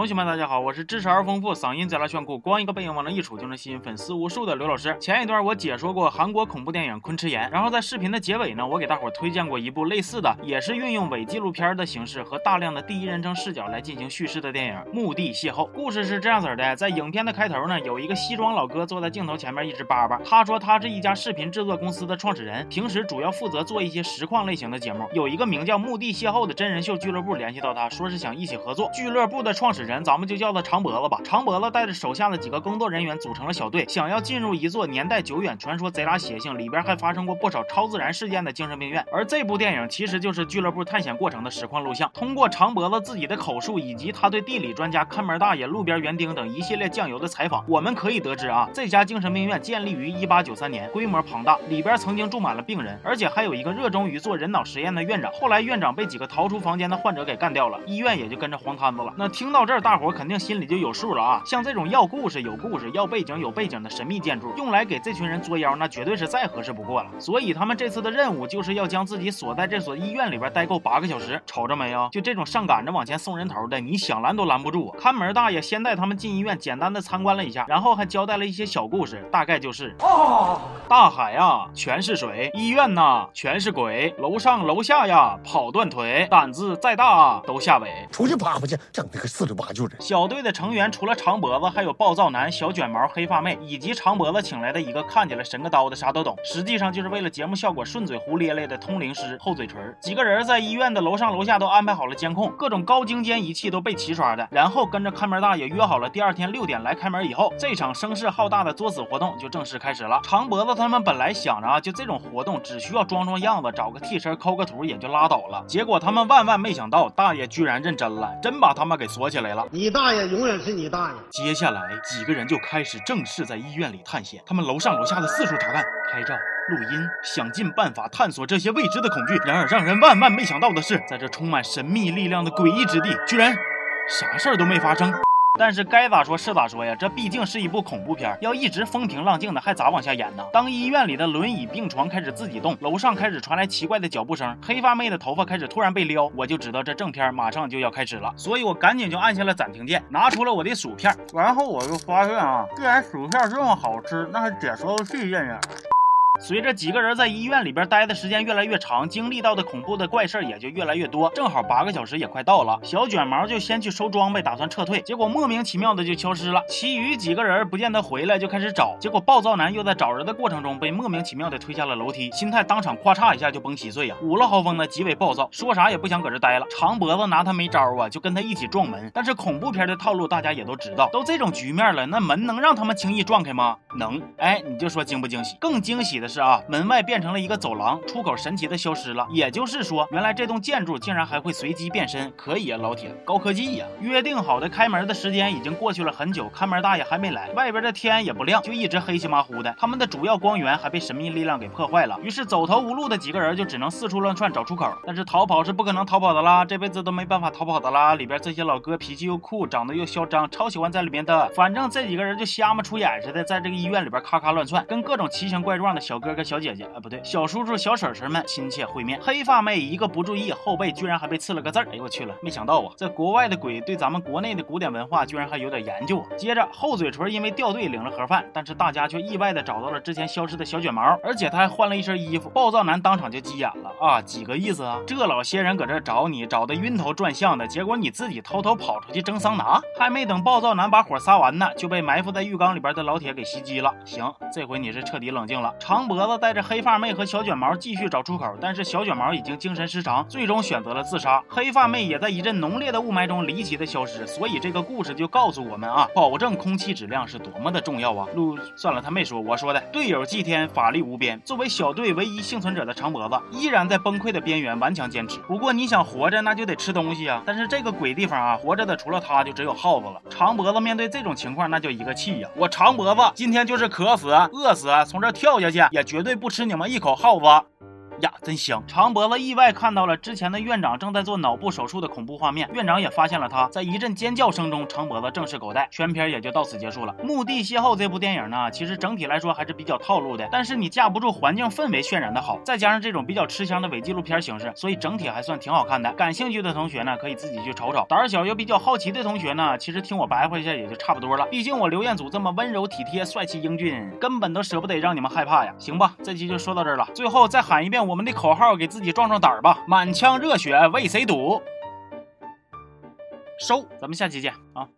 同学们，大家好，我是知识而丰富、嗓音贼拉炫酷、光一个背影往那一杵就能吸引粉丝无数的刘老师。前一段我解说过韩国恐怖电影《昆池岩》，然后在视频的结尾呢，我给大伙推荐过一部类似的，也是运用伪纪录片的形式和大量的第一人称视角来进行叙事的电影《墓地邂逅》。故事是这样子的，在影片的开头呢，有一个西装老哥坐在镜头前面一直叭叭，他说他是一家视频制作公司的创始人，平时主要负责做一些实况类型的节目。有一个名叫《墓地邂逅》的真人秀俱乐部联系到他，说是想一起合作。俱乐部的创始人。人咱们就叫他长脖子吧。长脖子带着手下的几个工作人员组成了小队，想要进入一座年代久远、传说贼拉邪性、里边还发生过不少超自然事件的精神病院。而这部电影其实就是俱乐部探险过程的实况录像。通过长脖子自己的口述，以及他对地理专家、看门大爷、路边园丁等一系列酱油的采访，我们可以得知啊，这家精神病院建立于1893年，规模庞大，里边曾经住满了病人，而且还有一个热衷于做人脑实验的院长。后来院长被几个逃出房间的患者给干掉了，医院也就跟着黄摊子了。那听到这这儿，大。大伙肯定心里就有数了啊！像这种要故事有故事、要背景有背景的神秘建筑，用来给这群人作妖，那绝对是再合适不过了。所以他们这次的任务就是要将自己锁在这所医院里边待够八个小时。瞅着没有？就这种上赶着往前送人头的，你想拦都拦不住。看门大爷先带他们进医院，简单的参观了一下，然后还交代了一些小故事，大概就是哦，大海呀全是水，医院呐全是鬼，楼上楼下呀跑断腿，胆子再大都下尾。出去啪啪去，整的个四六八九。小队的成员除了长脖子，还有暴躁男、小卷毛、黑发妹，以及长脖子请来的一个看起来神个刀的啥都懂，实际上就是为了节目效果顺嘴胡咧咧的通灵师厚嘴唇。几个人在医院的楼上楼下都安排好了监控，各种高精尖仪器都被齐刷的，然后跟着看门大爷约好了第二天六点来开门。以后这场声势浩大的作死活动就正式开始了。长脖子他们本来想着啊，就这种活动只需要装装样子，找个替身抠个图也就拉倒了。结果他们万万没想到，大爷居然认真了，真把他们给锁起来了。你大爷永远是你大爷。接下来几个人就开始正式在医院里探险，他们楼上楼下的四处查看、拍照、录音，想尽办法探索这些未知的恐惧。然而让人万万没想到的是，在这充满神秘力量的诡异之地，居然啥事儿都没发生。但是该咋说是咋说呀，这毕竟是一部恐怖片，要一直风平浪静的，还咋往下演呢？当医院里的轮椅、病床开始自己动，楼上开始传来奇怪的脚步声，黑发妹的头发开始突然被撩，我就知道这正片马上就要开始了，所以我赶紧就按下了暂停键，拿出了我的薯片，然后我就发现啊，既然薯片这么好吃，那还解说个戏电影。随着几个人在医院里边待的时间越来越长，经历到的恐怖的怪事也就越来越多。正好八个小时也快到了，小卷毛就先去收装备，打算撤退，结果莫名其妙的就消失了。其余几个人不见他回来，就开始找，结果暴躁男又在找人的过程中被莫名其妙的推下了楼梯，心态当场咔嚓一下就崩稀碎呀，五了豪风的极为暴躁，说啥也不想搁这待了。长脖子拿他没招啊，就跟他一起撞门。但是恐怖片的套路大家也都知道，都这种局面了，那门能让他们轻易撞开吗？能。哎，你就说惊不惊喜？更惊喜的是啊，门外。变成了一个走廊，出口神奇的消失了。也就是说，原来这栋建筑竟然还会随机变身，可以啊，老铁，高科技呀！约定好的开门的时间已经过去了很久，看门大爷还没来，外边的天也不亮，就一直黑漆麻糊的。他们的主要光源还被神秘力量给破坏了，于是走投无路的几个人就只能四处乱窜找出口。但是逃跑是不可能逃跑的啦，这辈子都没办法逃跑的啦。里边这些老哥脾气又酷，长得又嚣张，超喜欢在里面的。反正这几个人就瞎么出眼似的，在这个医院里边咔咔乱窜，跟各种奇形怪状的小哥哥小姐姐，啊不对，小叔叔、小婶婶们亲切会面。黑发妹一个不注意，后背居然还被刺了个字儿。哎呦我去了，没想到啊，在国外的鬼对咱们国内的古典文化居然还有点研究啊。接着厚嘴唇因为掉队领了盒饭，但是大家却意外的找到了之前消失的小卷毛，而且他还换了一身衣服。暴躁男当场就急眼了啊，几个意思啊？这老些人搁这找你，找的晕头转向的，结果你自己偷偷跑出去蒸桑拿，还没等暴躁男把火撒完呢，就被埋伏在浴缸里边的老铁给袭击了。行，这回你是彻底冷静了。长脖子带着黑发妹和。小卷毛继续找出口，但是小卷毛已经精神失常，最终选择了自杀。黑发妹也在一阵浓烈的雾霾中离奇的消失。所以这个故事就告诉我们啊，保证空气质量是多么的重要啊！路算了，他没说，我说的。队友祭天，法力无边。作为小队唯一幸存者的长脖子，依然在崩溃的边缘顽强坚持。不过你想活着，那就得吃东西啊。但是这个鬼地方啊，活着的除了他就只有耗子了。长脖子面对这种情况，那就一个气呀！我长脖子今天就是渴死、饿死，从这跳下去，也绝对不吃你们一口。耗子。呀，真香！长脖子意外看到了之前的院长正在做脑部手术的恐怖画面，院长也发现了他，在一阵尖叫声中，长脖子正式狗带，全片也就到此结束了。墓地邂逅这部电影呢，其实整体来说还是比较套路的，但是你架不住环境氛围渲染的好，再加上这种比较吃香的伪纪录片形式，所以整体还算挺好看的。感兴趣的同学呢，可以自己去瞅瞅；胆小又比较好奇的同学呢，其实听我白话一下也就差不多了。毕竟我刘彦祖这么温柔体贴、帅气英俊，根本都舍不得让你们害怕呀。行吧，这期就说到这儿了。最后再喊一遍我们的口号，给自己壮壮胆儿吧！满腔热血为谁赌？收，咱们下期见啊！